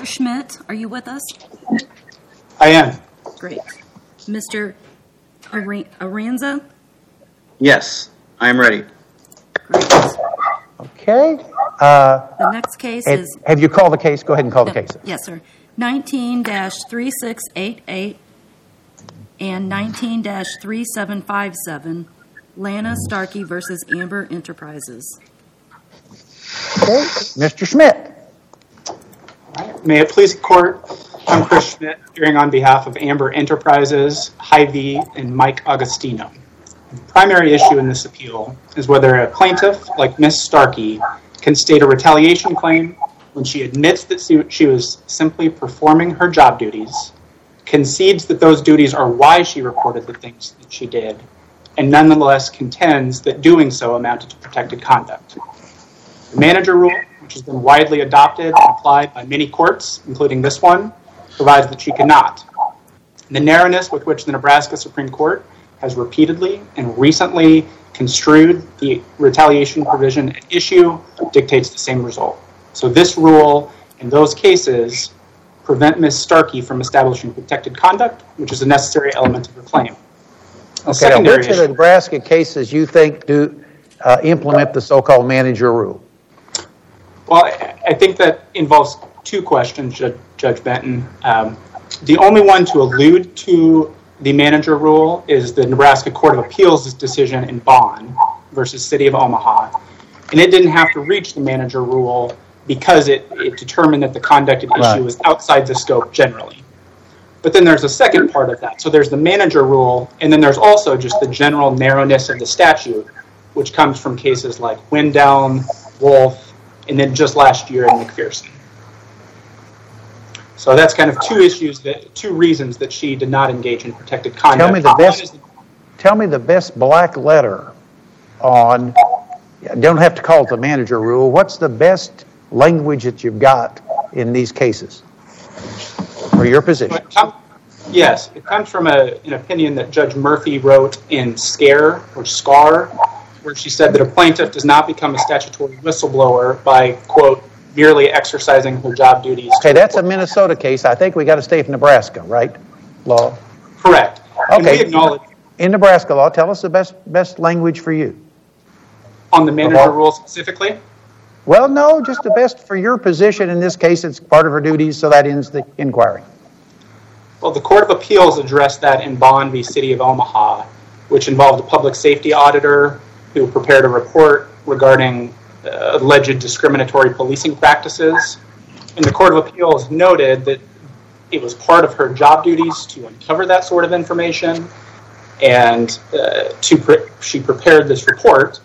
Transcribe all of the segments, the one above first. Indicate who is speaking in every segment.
Speaker 1: Mr. Schmidt, are you with us?
Speaker 2: I am.
Speaker 1: Great. Mr. Aranza?
Speaker 3: Yes, I am ready.
Speaker 1: Great.
Speaker 4: Okay. Uh,
Speaker 1: The next case
Speaker 4: have,
Speaker 1: is.
Speaker 4: have you called the case? Go ahead and call the case.
Speaker 1: Yes, sir. 19-3688 and 19-3757, Lana Starkey versus Amber Enterprises.
Speaker 4: Okay. Mr. Schmidt.
Speaker 2: May it please the court, I'm Chris Schmidt, appearing on behalf of Amber Enterprises, Hy-Vee, and Mike Agostino. The primary issue in this appeal is whether a plaintiff, like Ms. Starkey, can state a retaliation claim when she admits that she- was simply performing her job duties, concedes that those duties are why she reported the things that she did, and nonetheless contends that doing so amounted to protected conduct. The manager rule, which has been widely adopted and applied by many courts, including this one, provides that she cannot. The narrowness with which the Nebraska Supreme Court has repeatedly and recently construed the retaliation provision at issue dictates the same result. So this rule in those cases prevent Ms. Starkey from establishing protected conduct, which is a necessary element of her claim. A
Speaker 4: Okay. Now, which of the Nebraska cases you think do uh, implement the so-called manager rule?
Speaker 2: Well, I- think that involves two questions, Ju- Judge Benton. Um, the only one to allude to the manager rule is the Nebraska Court of Appeals' decision in Bond versus City of Omaha. And it didn't have to reach the manager rule because it, determined that the conduct at issue was outside the scope generally. But then there's a second part of that. So there's the manager rule, and then there's also just the general narrowness of the statute, which comes from cases like Windown, Wolf, and then just last year in McPherson. So that's kind of two issues that two reasons that she did not engage in protected conduct.
Speaker 4: Tell me the best- Tell me the best black letter on, don't have to call it the manager rule, what's the best language that you've got in these cases for your position?
Speaker 2: It Yes, it comes from a, an opinion that Judge Murphy wrote in Skare or SCAR, where she said that a plaintiff does not become a statutory whistleblower by, quote, merely exercising her job duties.
Speaker 4: Okay, that's a. Minnesota case. I think we got to stay in Nebraska, right? Law.
Speaker 2: Correct.
Speaker 4: Okay. In Nebraska law, tell us the best, best language for you.
Speaker 2: on the manager
Speaker 4: Uh-huh.
Speaker 2: rule specifically.
Speaker 4: Well, no, just the best for your position. In this case, it's part of her duties, so that ends the inquiry.
Speaker 2: Well, the Court of Appeals addressed that in Bond v. City of Omaha, which involved a public safety auditor who prepared a report regarding uh, alleged discriminatory policing practices. And the Court of Appeals noted that it was part of her job duties to uncover that sort of information, and uh, she prepared this report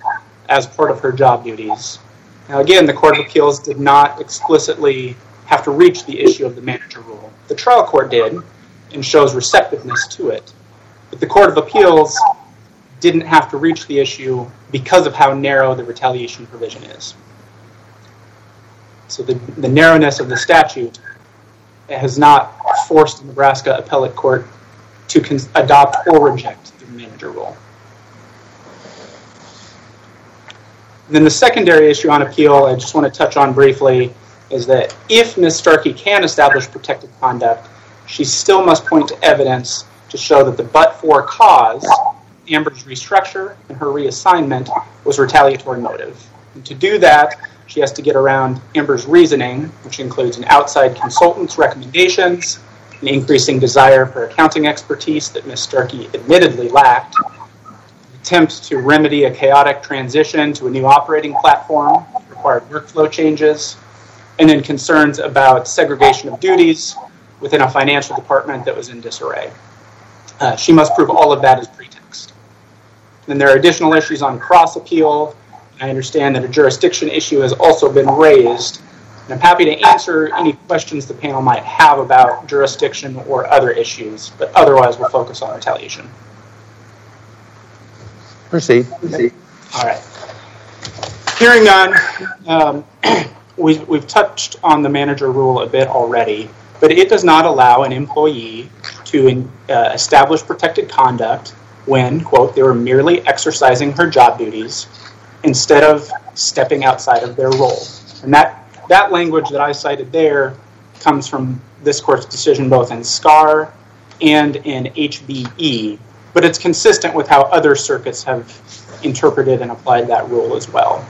Speaker 2: as part of her job duties. Now, again, the Court of Appeals did not explicitly have to reach the issue of the manager rule. The trial court did, and shows receptiveness to it. But the Court of Appeals didn't have to reach the issue because of how narrow the retaliation provision is. So the, the narrowness of the statute has not forced the Nebraska appellate court to adopt or reject the manager rule. Then the secondary issue on appeal, I just want to touch on briefly, is that if Ms. Starkey can establish protected conduct, she still must point to evidence to show that the but-for cause, Amber's restructure and her reassignment, was retaliatory motive. And to do that, she has to get around Amber's reasoning, which includes an outside consultant's recommendations, an increasing desire for accounting expertise that Ms. Starkey admittedly lacked, attempt to remedy a chaotic transition to a new operating platform, required workflow changes, and then concerns about segregation of duties within a financial department that was in disarray. Uh, she must prove all of that is pretext. Then there are additional issues on cross appeal. I understand that a jurisdiction issue has also been raised. And I'm happy to answer any questions the panel might have about jurisdiction or other issues, but otherwise we'll focus on retaliation.
Speaker 4: Proceed.
Speaker 2: All right. Hearing none, um, we've, we've touched on the manager rule a bit already, but it does not allow an employee to uh, establish protected conduct when, quote, they were merely exercising her job duties instead of stepping outside of their role. And that, that language that I cited there comes from this court's decision both in Skare and in HBE, but it's consistent with how other circuits have interpreted and applied that rule as well.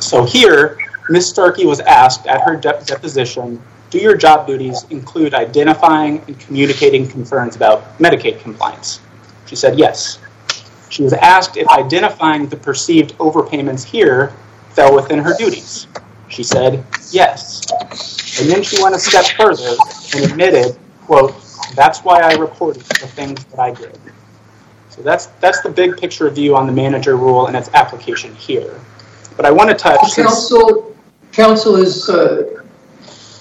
Speaker 2: So here, Ms. Starkey was asked at her de- deposition, do your job duties include identifying and communicating concerns about Medicaid compliance? She said yes. She was asked if identifying the perceived overpayments here fell within her duties. She said yes. And then she went a step further and admitted, quote, that's why I reported the things that I did. So that's that's the big picture view on the manager rule and its application here. But I want to touch
Speaker 5: Counsel, counsel is, uh,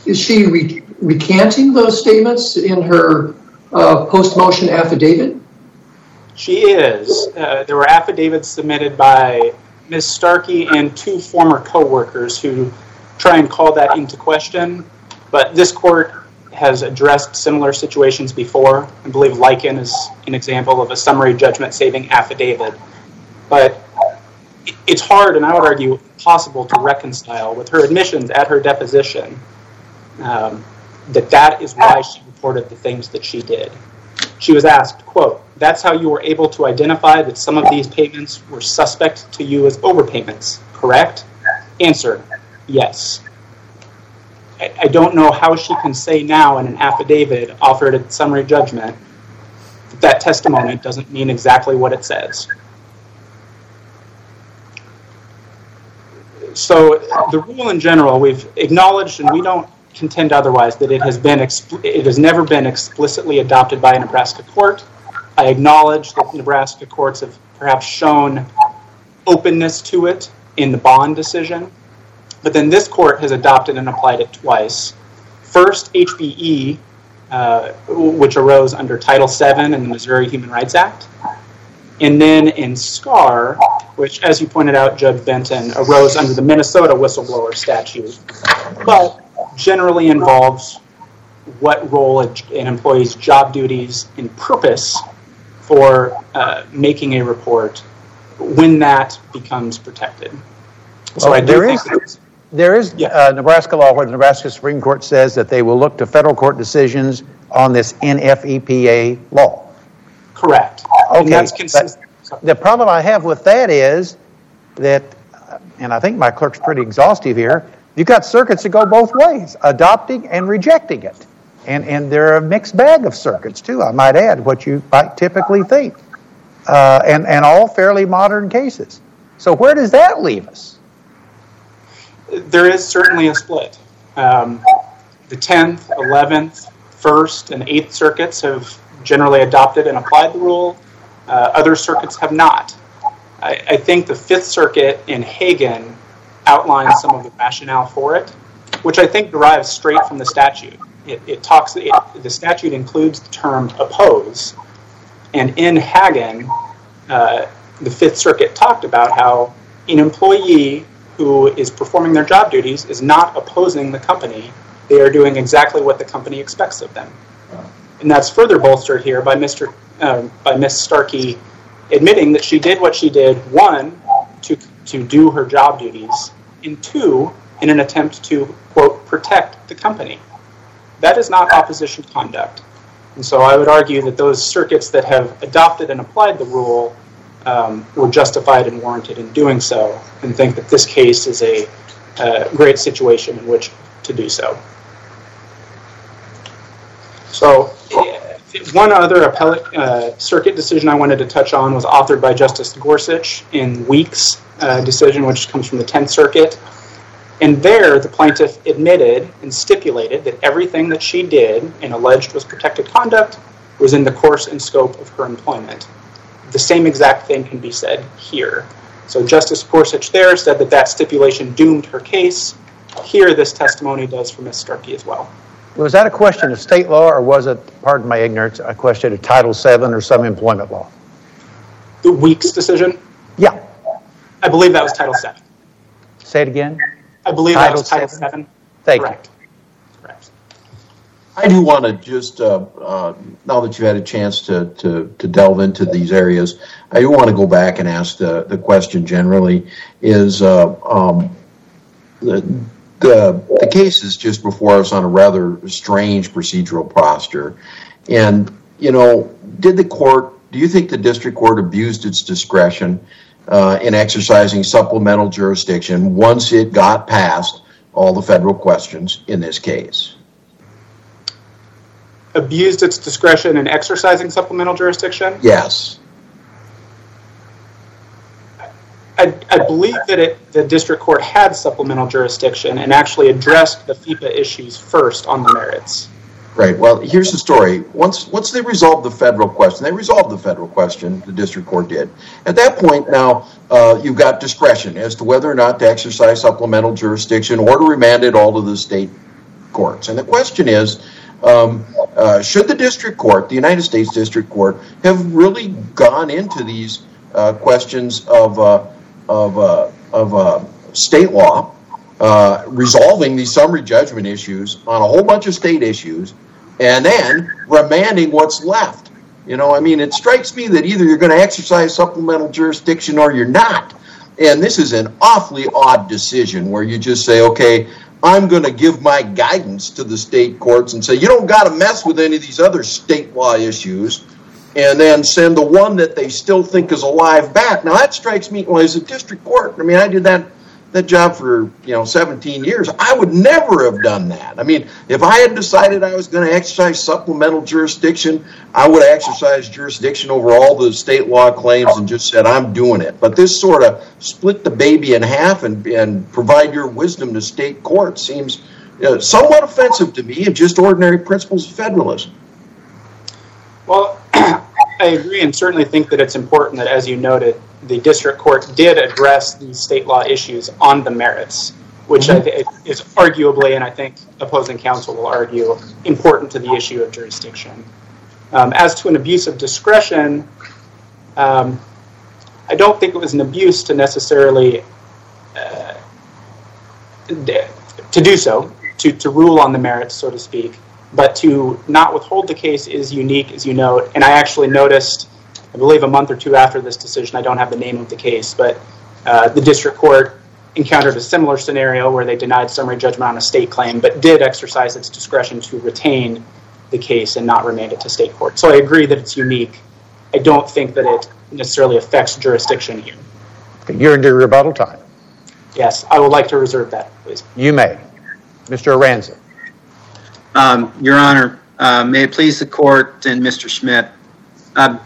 Speaker 5: is she re- recanting those statements in her uh, post-motion affidavit?
Speaker 2: She is. Uh, there were affidavits submitted by Ms. Starkey and two former co-workers who try and call that into question. But this court has addressed similar situations before. I believe Lycan is an example of a summary judgment saving affidavit. But it's hard, and I would argue possible, to reconcile with her admissions at her deposition um, that that is why she reported the things that she did. She was asked, quote, that's how you were able to identify that some of these payments were suspect to you as overpayments, correct? Answer, yes. I, don't know how she can say now in an affidavit offered at summary judgment that that testimony doesn't mean exactly what it says. So the rule in general, we've acknowledged, and we don't contend otherwise, that it has been it has never been explicitly adopted by a Nebraska court. I acknowledge that Nebraska courts have perhaps shown openness to it in the bond decision, but then this court has adopted and applied it twice. First, HBE, uh, which arose under Title VII and the Missouri Human Rights Act, and then in Skare, which, as you pointed out, Judge Benton, arose under the Minnesota whistleblower statute, but generally involves what role an employee's job duties and purpose for uh, making a report when that becomes protected. So
Speaker 4: well,
Speaker 2: I do think
Speaker 4: is, there is
Speaker 2: Yeah.
Speaker 4: uh, Nebraska law where the Nebraska Supreme Court says that they will look to federal court decisions on this NFEPA law.
Speaker 2: correct.
Speaker 4: Okay,
Speaker 2: that's consistent.
Speaker 4: The problem I have with that is that, uh, and I think my clerk's pretty exhaustive here, you've got circuits that go both ways, adopting and rejecting it. And, and they're a mixed bag of circuits too, I might add, what you might typically think. Uh, and, and all fairly modern cases. So where does that leave us?
Speaker 2: there is certainly a split. Um, the 10th, 11th, 1st, and 8th circuits have generally adopted and applied the rule. Uh, other circuits have not. I, I think the 5th Circuit in Hagan outlines some of the rationale for it, which I think derives straight from the statute. It, talks, the statute includes the term oppose, and in Hagan, uh, the Fifth Circuit talked about how an employee who is performing their job duties is not opposing the company. They are doing exactly what the company expects of them. And that's further bolstered here by Mr. Uh, by Miss Starkey admitting that she did what she did one to to do her job duties, and two in an attempt to quote protect the company. That is not opposition conduct. And so I would argue that those circuits that have adopted and applied the rule um, were justified and warranted in doing so, and think that this case is a uh, great situation in which to do so. So, one other appellate uh, circuit decision I wanted to touch on was authored by Justice Gorsuch in Weeks' uh, decision, which comes from the 10th Circuit. And there, the plaintiff admitted and stipulated that everything that she did and alleged was protected conduct was in the course and scope of her employment. The same exact thing can be said here. So Justice Gorsuch there said that that stipulation doomed her case. Here, this testimony does for Ms. Starkey as well.
Speaker 4: Was that a question of state law or was it, pardon my ignorance, a question of Title VII or some employment law?
Speaker 2: The Weeks decision,
Speaker 4: Yeah.
Speaker 2: I believe that was Title VII.
Speaker 4: Say it again.
Speaker 2: I believe that was
Speaker 4: Title
Speaker 2: Title VII.
Speaker 4: Thank you.
Speaker 2: Correct. Correct.
Speaker 6: I do want to just, uh, uh, now that you've had a chance to, to, to delve into these areas, I do want to go back and ask the, the question generally is, uh, um, the, the, the case is just before us on a rather strange procedural posture. And, you know, did the court, do you think the district court abused its discretion Uh, in exercising supplemental jurisdiction once it got past all the federal questions in this case?
Speaker 2: Abused its discretion in exercising supplemental jurisdiction?
Speaker 6: Yes.
Speaker 2: I, believe that it, the district court had supplemental jurisdiction and actually addressed the FEPA issues first on the merits.
Speaker 6: Right. Well, here's the story. Once once they resolved the federal question, they resolved the federal question. The district court did. At that point, now uh, you've got discretion as to whether or not to exercise supplemental jurisdiction or to remand it all to the state courts. And the question is, um, uh, should the district court, the United States District Court, have really gone into these uh, questions of uh, of uh, of uh, state law, resolving these summary judgment issues on a whole bunch of state issues? And then remanding what's left. You know, I mean, it strikes me that either you're going to exercise supplemental jurisdiction or you're not. And this is an awfully odd decision where you just say, okay, I'm going to give my guidance to the state courts and say, you don't got to mess with any of these other state law issues, and then send the one that they still think is alive back. Now, that strikes me, well, as a district court, I mean, I did that that job for you know 17 years i would never have done that. I mean if i had decided i was going to exercise supplemental jurisdiction i would exercise jurisdiction over all the state law claims and just said i'm doing it. But this sort of split the baby in half and, and provide your wisdom to state court seems somewhat offensive to me and just ordinary principles of federalism.
Speaker 2: Well i agree and certainly think that it's important that as you noted the district court did address the state law issues on the merits, which is arguably, and I think opposing counsel will argue, important to the issue of jurisdiction. Um, as to an abuse of discretion, um, I don't think it was an abuse to necessarily uh, to do so, to, to rule on the merits, so to speak, but to not withhold the case is unique, as you note, and I actually noticed I believe a month or two after this decision, I don't have the name of the case, but uh, the district court encountered a similar scenario where they denied summary judgment on a state claim, but did exercise its discretion to retain the case and not remand it to state court. So I agree that it's unique. I don't think that it necessarily affects jurisdiction here.
Speaker 4: You're into rebuttal time.
Speaker 2: Yes, I would like to reserve that, please.
Speaker 4: You may. Mr. Aranza.
Speaker 3: Um, Your Honor, uh, may it please the court and Mr. Schmidt, uh,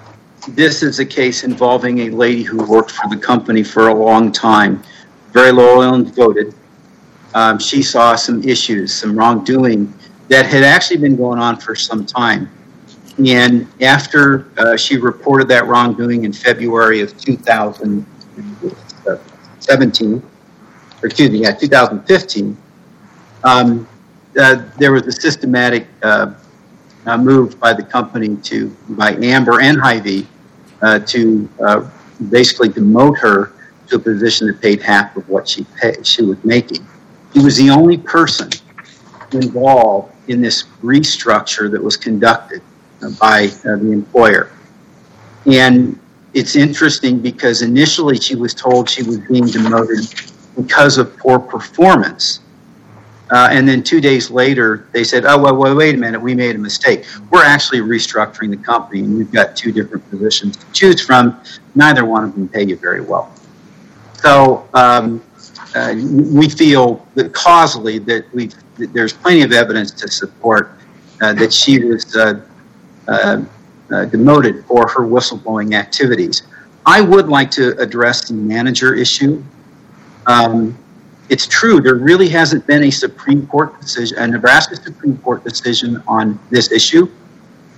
Speaker 3: this is a case involving a lady who worked for the company for a long time, very loyal and devoted. Um, she saw some issues, some wrongdoing that had actually been going on for some time. And after uh, she reported that wrongdoing in February of 2017, or excuse me, yeah, 2015, um, uh, there was a systematic uh, uh, move by the company to by Amber and Hy-Vee uh, to uh, basically demote her to a position that paid half of what she she was making. She was the only person involved in this restructure that was conducted uh, by uh, the employer. And it's interesting because initially she was told she was being demoted because of poor performance. Uh, and then two days later, they said, oh, well, well, wait a minute, we made a mistake. We're actually restructuring the company, and we've got two different positions to choose from. Neither one of them pay you very well. So um, uh, we feel that causally that we there's plenty of evidence to support uh, that she was uh, uh, demoted for her whistleblowing activities. I would like to address the manager issue. Um, it's true, there really hasn't been a Supreme Court decision, a Nebraska Supreme Court decision on this issue.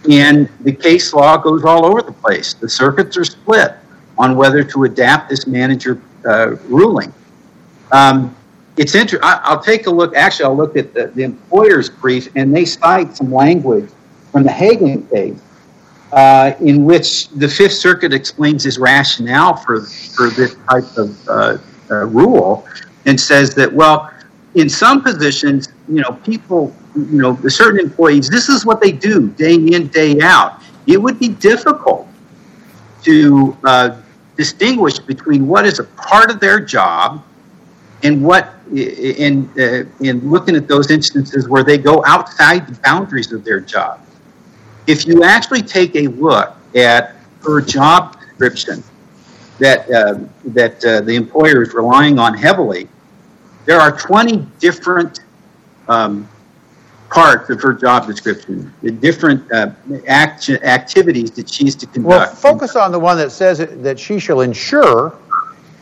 Speaker 3: And the case law goes all over the place. The circuits are split on whether to adapt this manager uh, ruling. Um, it's interesting. I'll take a look. Actually, I'll look at the, the, employer's brief, and they cite some language from the Hagan case uh, in which the Fifth Circuit explains his rationale for, for this type of uh, uh rule and says that, well, in some positions, you know, people, you know, certain employees, this is what they do day in, day out. It would be difficult to uh, distinguish between what is a part of their job And what in uh, in looking at those instances where they go outside the boundaries of their job, if you actually take a look at her job description that uh, that uh, the employer is relying on heavily, there are 20 different um, parts of her job description, the different uh, action, activities that she's to conduct.
Speaker 4: Well, focus on the one that says that she shall ensure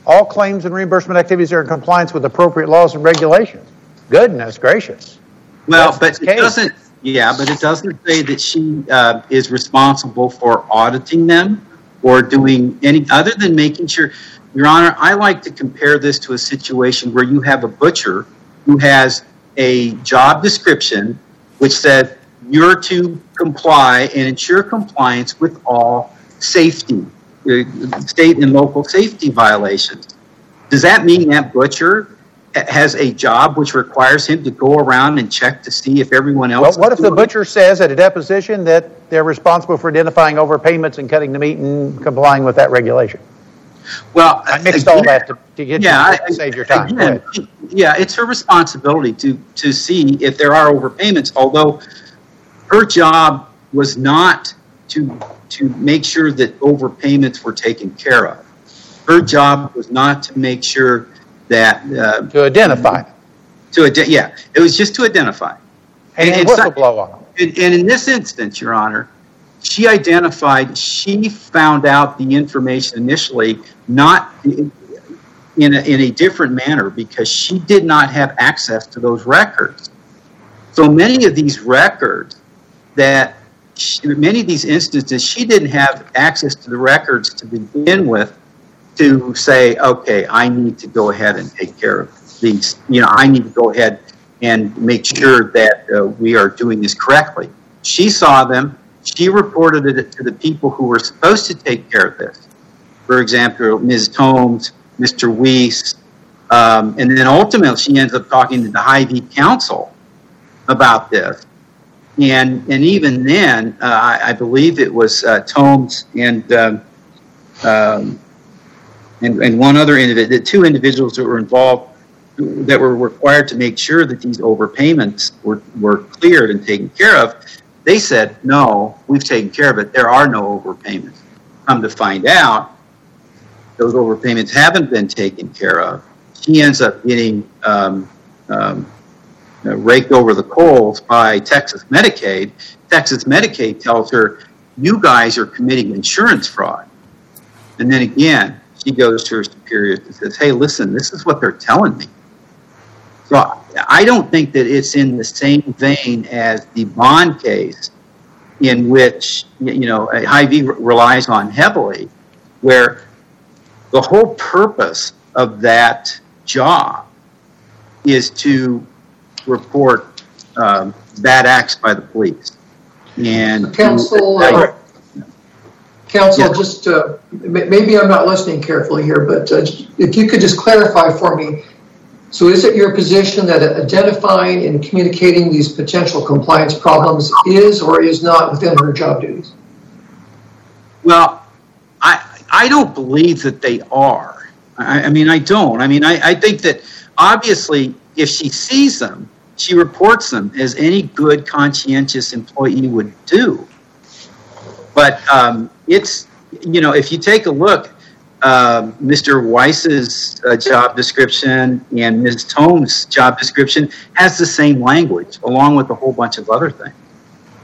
Speaker 4: all claims and reimbursement activities are in compliance with appropriate laws and regulations. Goodness gracious.
Speaker 3: Well,
Speaker 4: That's
Speaker 3: but it doesn't. Yeah, but it doesn't say that she uh, is responsible for auditing them or doing any other than making sure. Your Honor, I like to compare this to a situation where you have a butcher who has a job description which says you're to comply and ensure compliance with all safety, uh, state and local safety violations. Does that mean that butcher has a job which requires him to go around and check to see if everyone else?
Speaker 4: Well,
Speaker 3: what
Speaker 4: if the butcher says at a deposition that they're responsible for identifying overpayments and cutting the meat and complying with that regulation?
Speaker 3: Well,
Speaker 4: I mixed all that to, to get
Speaker 3: Yeah,
Speaker 4: you
Speaker 3: I-
Speaker 4: to save your time.
Speaker 3: Again. Yeah, it's her responsibility to, to see if there are overpayments, although her job was not to, to make sure that overpayments were taken care of. Her job was not to make sure that, uh,
Speaker 4: To identify
Speaker 3: to, ide- yeah, it was just to identify.
Speaker 4: and
Speaker 3: And not-
Speaker 4: whistleblow on them.
Speaker 3: And, and in this instance, Your Honor, she identified, she found out the information initially not in a, in a different manner because she did not have access to those records. So many of these records that, she, many of these instances, she didn't have access to the records to begin with to say, okay, I need to go ahead and take care of these, you know, I need to go ahead and make sure that uh, we are doing this correctly. She saw them. She reported it to the people who were supposed to take care of this. For example, Ms. Tomes, Mr. Weiss, um, and then ultimately she ends up talking to the Hy-Vee Counsel about this. And and even then, uh, I, I believe it was uh, Tomes and um, um, and, and one other individual, the two individuals that were involved that were required to make sure that these overpayments were, were cleared and taken care of, they said, no, we've taken care of it. There are no overpayments. Come to find out, those overpayments haven't been taken care of. She ends up getting um, um, uh, raked over the coals by Texas Medicaid. Texas Medicaid tells her, you guys are committing insurance fraud. And then again, she goes to her superiors and says, hey, listen, this is what they're telling me. So I don't think that it's in the same vein as the bond case in which, you know, Hy-Vee relies on heavily, where the whole purpose of that job is to report um, bad acts by the police. And
Speaker 5: Counsel, uh, Counsel, just, uh, maybe I'm not listening carefully here, but uh, if you could just clarify for me. So is it your position that identifying and communicating these potential compliance problems is or is not within her job duties?
Speaker 3: Well, I don't believe that they are. I, mean, I don't. I mean, I, I think that obviously, if she sees them, she reports them as any good conscientious employee would do. But um, it's you know, if you take a look, uh, Mr. Weiss's uh, job description and Ms. Tome's job description has the same language, along with a whole bunch of other things.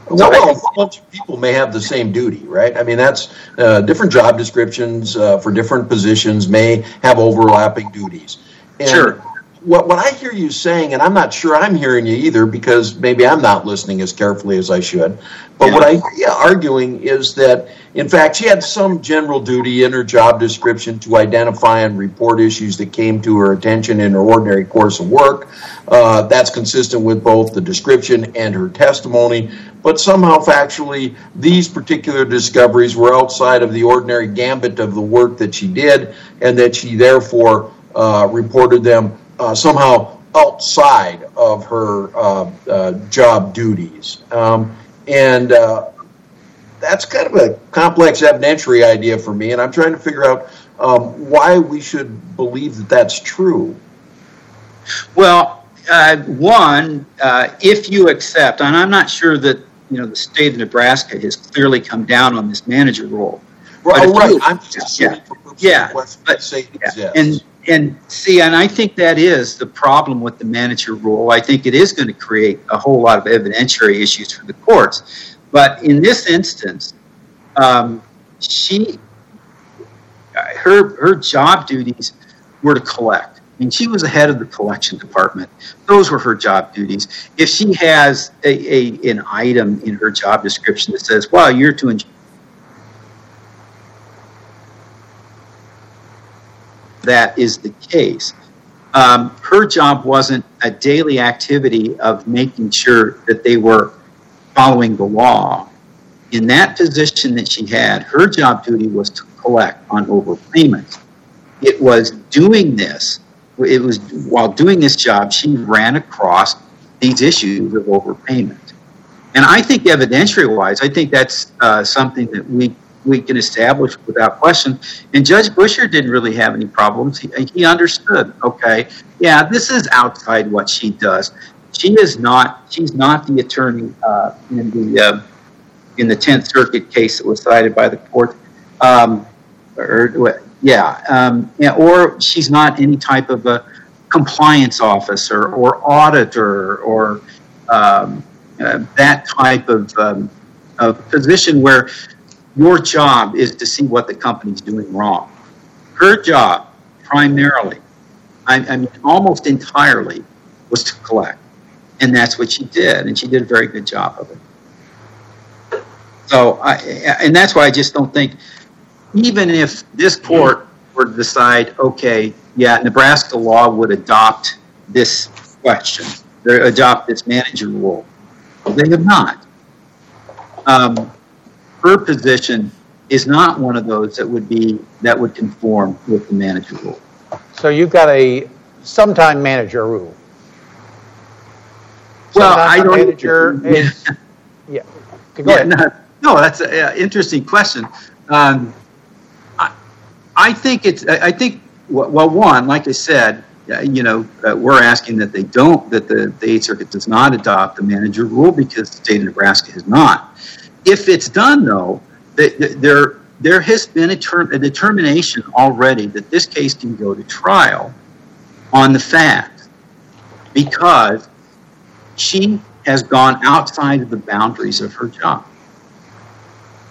Speaker 6: Well, well, a bunch of people may have the same duty, right? I mean, that's uh, different job descriptions uh, for different positions may have overlapping duties. And
Speaker 3: Sure.
Speaker 6: What, what I hear you saying, and I'm not sure I'm hearing you either because maybe I'm not listening as carefully as I should, but what I hear you arguing is that, in fact, she had some general duty in her job description to identify and report issues that came to her attention in her ordinary course of work. Uh, that's consistent with both the description and her testimony but somehow factually these particular discoveries were outside of the ordinary gambit of the work that she did and that she therefore uh, reported them uh, somehow outside of her job duties. Um, and that's kind of a complex evidentiary idea for me, and I'm trying to figure out um, why we should believe that that's true.
Speaker 3: Well, uh, one, uh, if you accept, and I'm not sure that you know the state of Nebraska has clearly come down on this manager role.
Speaker 6: Oh, right,
Speaker 3: you-
Speaker 6: I'm just for
Speaker 3: Yeah, but- Yeah. And and see, and I think that is the problem with the manager rule. I think it is going to create a whole lot of evidentiary issues for the courts. But in this instance, um, she, her her job duties were to collect. I mean, she was the head of the collection department. Those were her job duties. If she has a, a an item in her job description that says, "Well, you're to enjoy that is the case. Um, her job wasn't a daily activity of making sure that they were following the law. In that position that she had, her job duty was to collect on overpayments. It was doing this, it was while doing this job, she ran across these issues of overpayment. And I think evidentiary wise, I think that's uh, something that we we can establish without question. And Judge Buescher didn't really have any problems. He, he understood. Okay, yeah, this is outside what she does. She is not. She's not the attorney uh, in the uh, in the Tenth Circuit case that was cited by the court. Um, or yeah, um, yeah, or she's not any type of a compliance officer or auditor or um, uh, that type of, um, of position where your job is to see what the company's doing wrong. Her job, primarily, I, I mean, almost entirely, was to collect. And that's what she did, and she did a very good job of it. So, I, and that's why I just don't think, even if this court were to decide, okay, yeah, Nebraska law would adopt this question, or adopt this manager rule, they have not. Um, her position is not one of those that would be that would conform with the manager rule.
Speaker 4: So you've got a sometime manager rule.
Speaker 3: Well, I don't.
Speaker 4: Manager yeah. Go
Speaker 3: Yeah, no, no, that's an interesting question. Um, I, I think it's. I think well, well, one, like I said, uh, you know, uh, we're asking that they don't, that the, the Eighth Circuit does not adopt the manager rule because the state of Nebraska has not. If it's done, though, there there has been a, term, a determination already that this case can go to trial on the fact because she has gone outside of the boundaries of her job.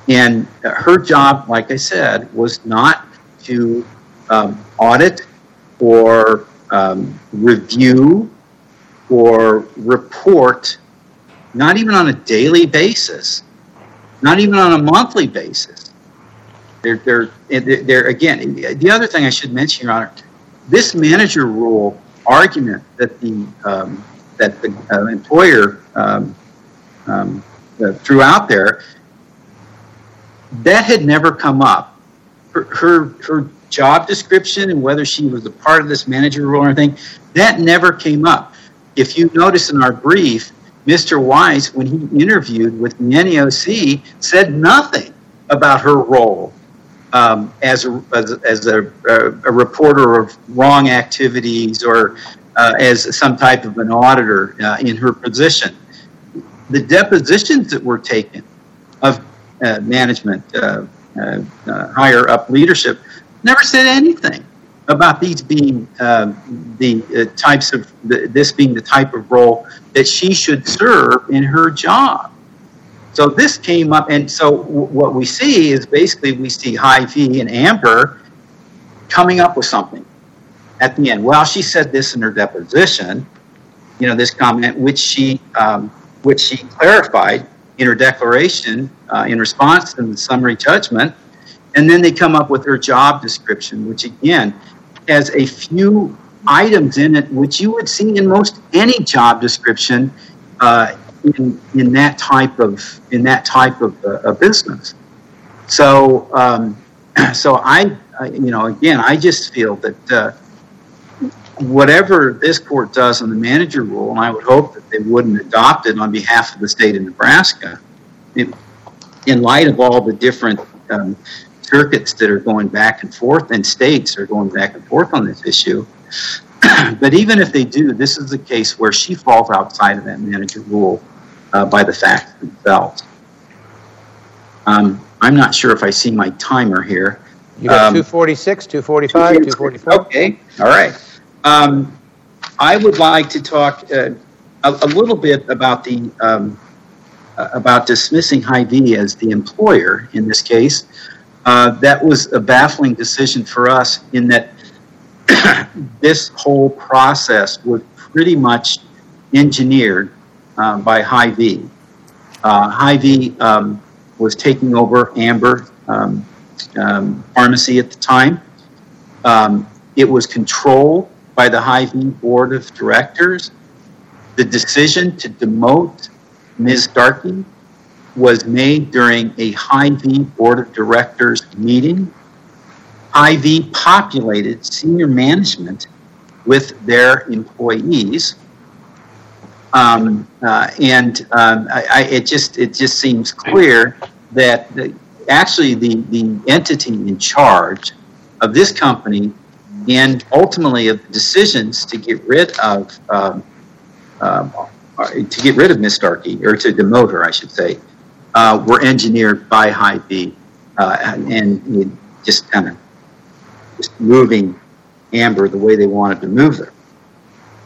Speaker 3: And her job, like I said, was not to um, audit or um, review or report, not even on a daily basis, not even on a monthly basis. They're, they're, they're again, the other thing I should mention, Your Honor, this manager rule argument that the um, that the uh, employer um, um, uh, threw out there, that had never come up. Her, her, her job description and whether she was a part of this manager role or anything, that never came up. If you notice in our brief, Mr. Weiss, when he interviewed with the NEOC, said nothing about her role um, as, a, as, as a, a, a reporter of wrong activities or uh, as some type of an auditor uh, in her position. The depositions that were taken of uh, management, higher up leadership, never said anything about these being um, the types of this being the type of role that she should serve in her job. So this came up, and so what we see is basically we see Hy-Vee and Amber coming up with something at the end. Well, she said this in her deposition, you know, this comment, which she um, which she clarified in her declaration uh, in response to the summary judgment, and then they come up with her job description, which again has a few items in it which you would see in most any job description uh, in in that type of in that type of uh, business. So um, so I, I, you know again I just feel that uh, whatever this court does on the manager rule, and I would hope that they wouldn't adopt it on behalf of the state of Nebraska, in, in light of all the different um, circuits that are going back and forth and states are going back and forth on this issue. but even if they do, this is a case where she falls outside of that manager rule uh, by the facts themselves. Um, I'm not sure if I see my timer here.
Speaker 4: You got
Speaker 3: Um,
Speaker 4: 246, 245, 244?
Speaker 3: Okay, all right. Um, I would like to talk uh, a, a little bit about the um, uh, about dismissing Hy-Vee as the employer in this case. Uh, that was a baffling decision for us in that this whole process was pretty much engineered uh, by Hy-Vee. Uh, Hy-Vee um, was taking over Amber um, um, Pharmacy at the time. Um, it was controlled by the Hy-Vee Board of Directors. The decision to demote Ms. Starkey was made during a Hy-Vee Board of Directors meeting. Hy-Vee populated senior management with their employees. Um, uh, and um, I, I, it just it just seems clear that the, actually the, the entity in charge of this company and ultimately of decisions to get rid of um, um, uh, to get rid of Miss Starkey or to demote her, I should say, uh, were engineered by Hy-Vee uh, and, and just kind of just moving Amber the way they wanted to move her.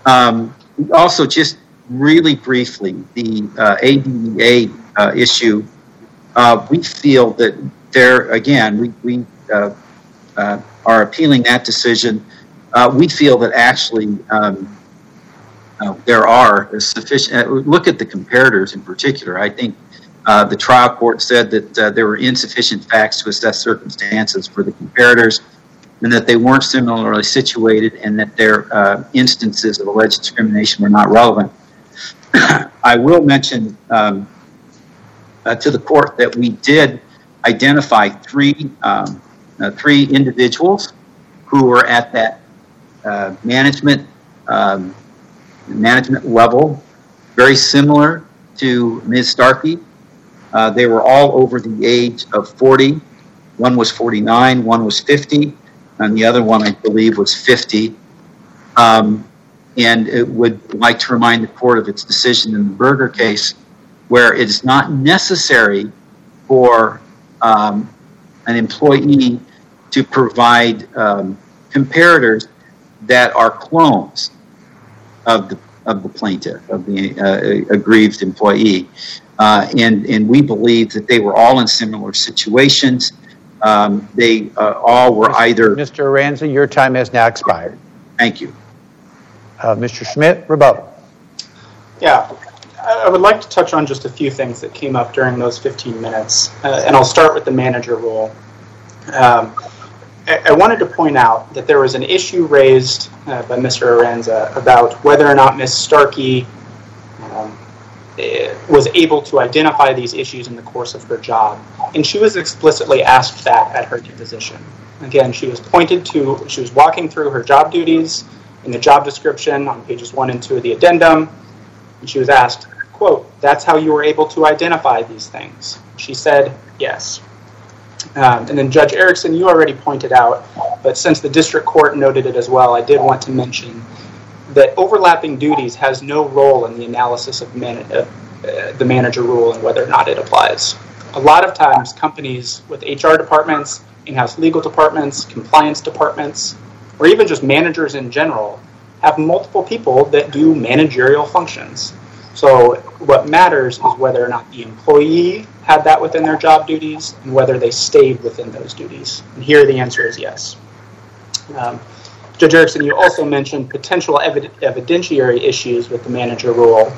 Speaker 3: Um, also, just really briefly, the uh, ADA uh, issue. Uh, we feel that there again, we, we uh, are appealing that decision. Uh, we feel that actually um, uh, there are sufficient. Uh, look at the comparators in particular. I think uh, the trial court said that uh, there were insufficient facts to assess circumstances for the comparators, and that they weren't similarly situated, and that their instances of alleged discrimination were not relevant. I will mention um, to the court that we did identify three um, uh, three individuals who were at that uh, management um, management level, very similar to Ms. Starkey. Uh, they were all over the age of 40. One was 49, one was 50, and the other one, I believe, was 50. Um, and it would like to remind the court of its decision in the Berger case, where it is not necessary for um, an employee to provide um, comparators that are clones of the of the plaintiff, of the uh, aggrieved employee, uh, and and we believe that they were all in similar situations. Um, they uh, all were either.
Speaker 4: Mr. Aranza, your time has now expired.
Speaker 3: Thank you.
Speaker 4: Uh, Mr. Schmidt, rebuttal.
Speaker 2: Yeah, I I would like to touch on just a few things that came up during those 15 minutes, uh, and I'll start with the manager rule. Um, I, wanted to point out that there was an issue raised uh, by Mr. Aranza about whether or not Ms. Starkey um, eh, was able to identify these issues in the course of her job, and she was explicitly asked that at her deposition. Again, she was pointed to, she was walking through her job duties in the job description on pages one and two of the addendum, and she was asked, quote, that's how you were able to identify these things. She said, yes. Um, and then Judge Erickson, you already pointed out, but since the district court noted it as well, I did want to mention that overlapping duties has no role in the analysis of uh, uh, the manager rule and whether or not it applies. A lot of times, companies with HR departments, in-house legal departments, compliance departments, or even just managers in general, have multiple people that do managerial functions. So what matters is whether or not the employee had that within their job duties and whether they stayed within those duties. And here the answer is yes. Um, Judge Erickson, you also mentioned potential evid- evidentiary issues with the manager rule.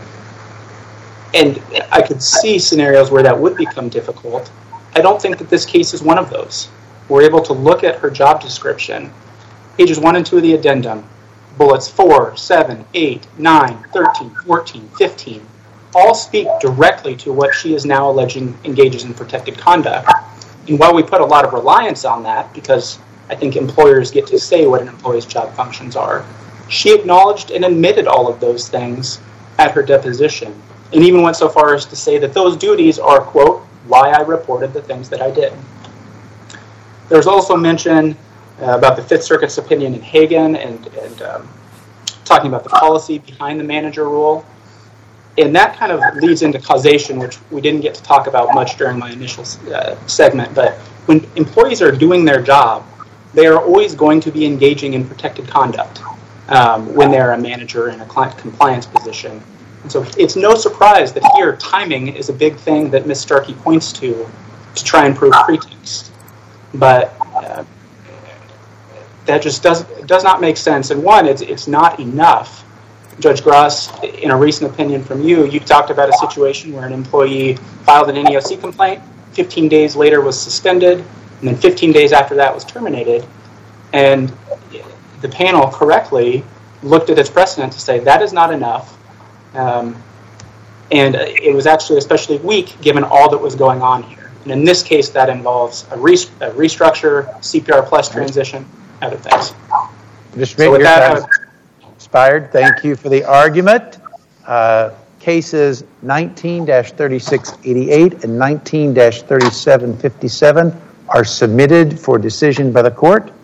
Speaker 2: And I could see scenarios where that would become difficult. I don't think that this case is one of those. We're able to look at her job description, pages 1 and 2 of the addendum, bullets 4, 7, 8, 9, 13, 14, 15, all speak directly to what she is now alleging engages in protected conduct. And while we put a lot of reliance on that, because I think employers get to say what an employee's job functions are, she acknowledged and admitted all of those things at her deposition, and even went so far as to say that those duties are, quote, why I reported the things that I did. There's also mention uh, about the Fifth Circuit's opinion in Hagan and, and um, talking about the policy behind the manager rule. And that kind of leads into causation, which we didn't get to talk about much during my initial uh, segment. But when employees are doing their job, they are always going to be engaging in protected conduct um, when they're a manager in a client compliance position. And so it's no surprise that here timing is a big thing that Ms. Starkey points to to try and prove pretext. But uh, that just does does not make sense. And one, it's it's not enough. Judge Grasz, in a recent opinion from you, you talked about a situation where an employee filed an NEOC complaint. 15 days later was suspended, and then 15 days after that was terminated. And the panel correctly looked at its precedent to say that is not enough. Um, and it was actually especially weak given all that was going on here. And in this case, that involves a, a restructure, CPR plus transition, other things.
Speaker 4: Mr.
Speaker 2: So with that,
Speaker 4: expired. Thank you for the argument. Uh, Cases 19-3688 and 19-3757 are submitted for decision by the court.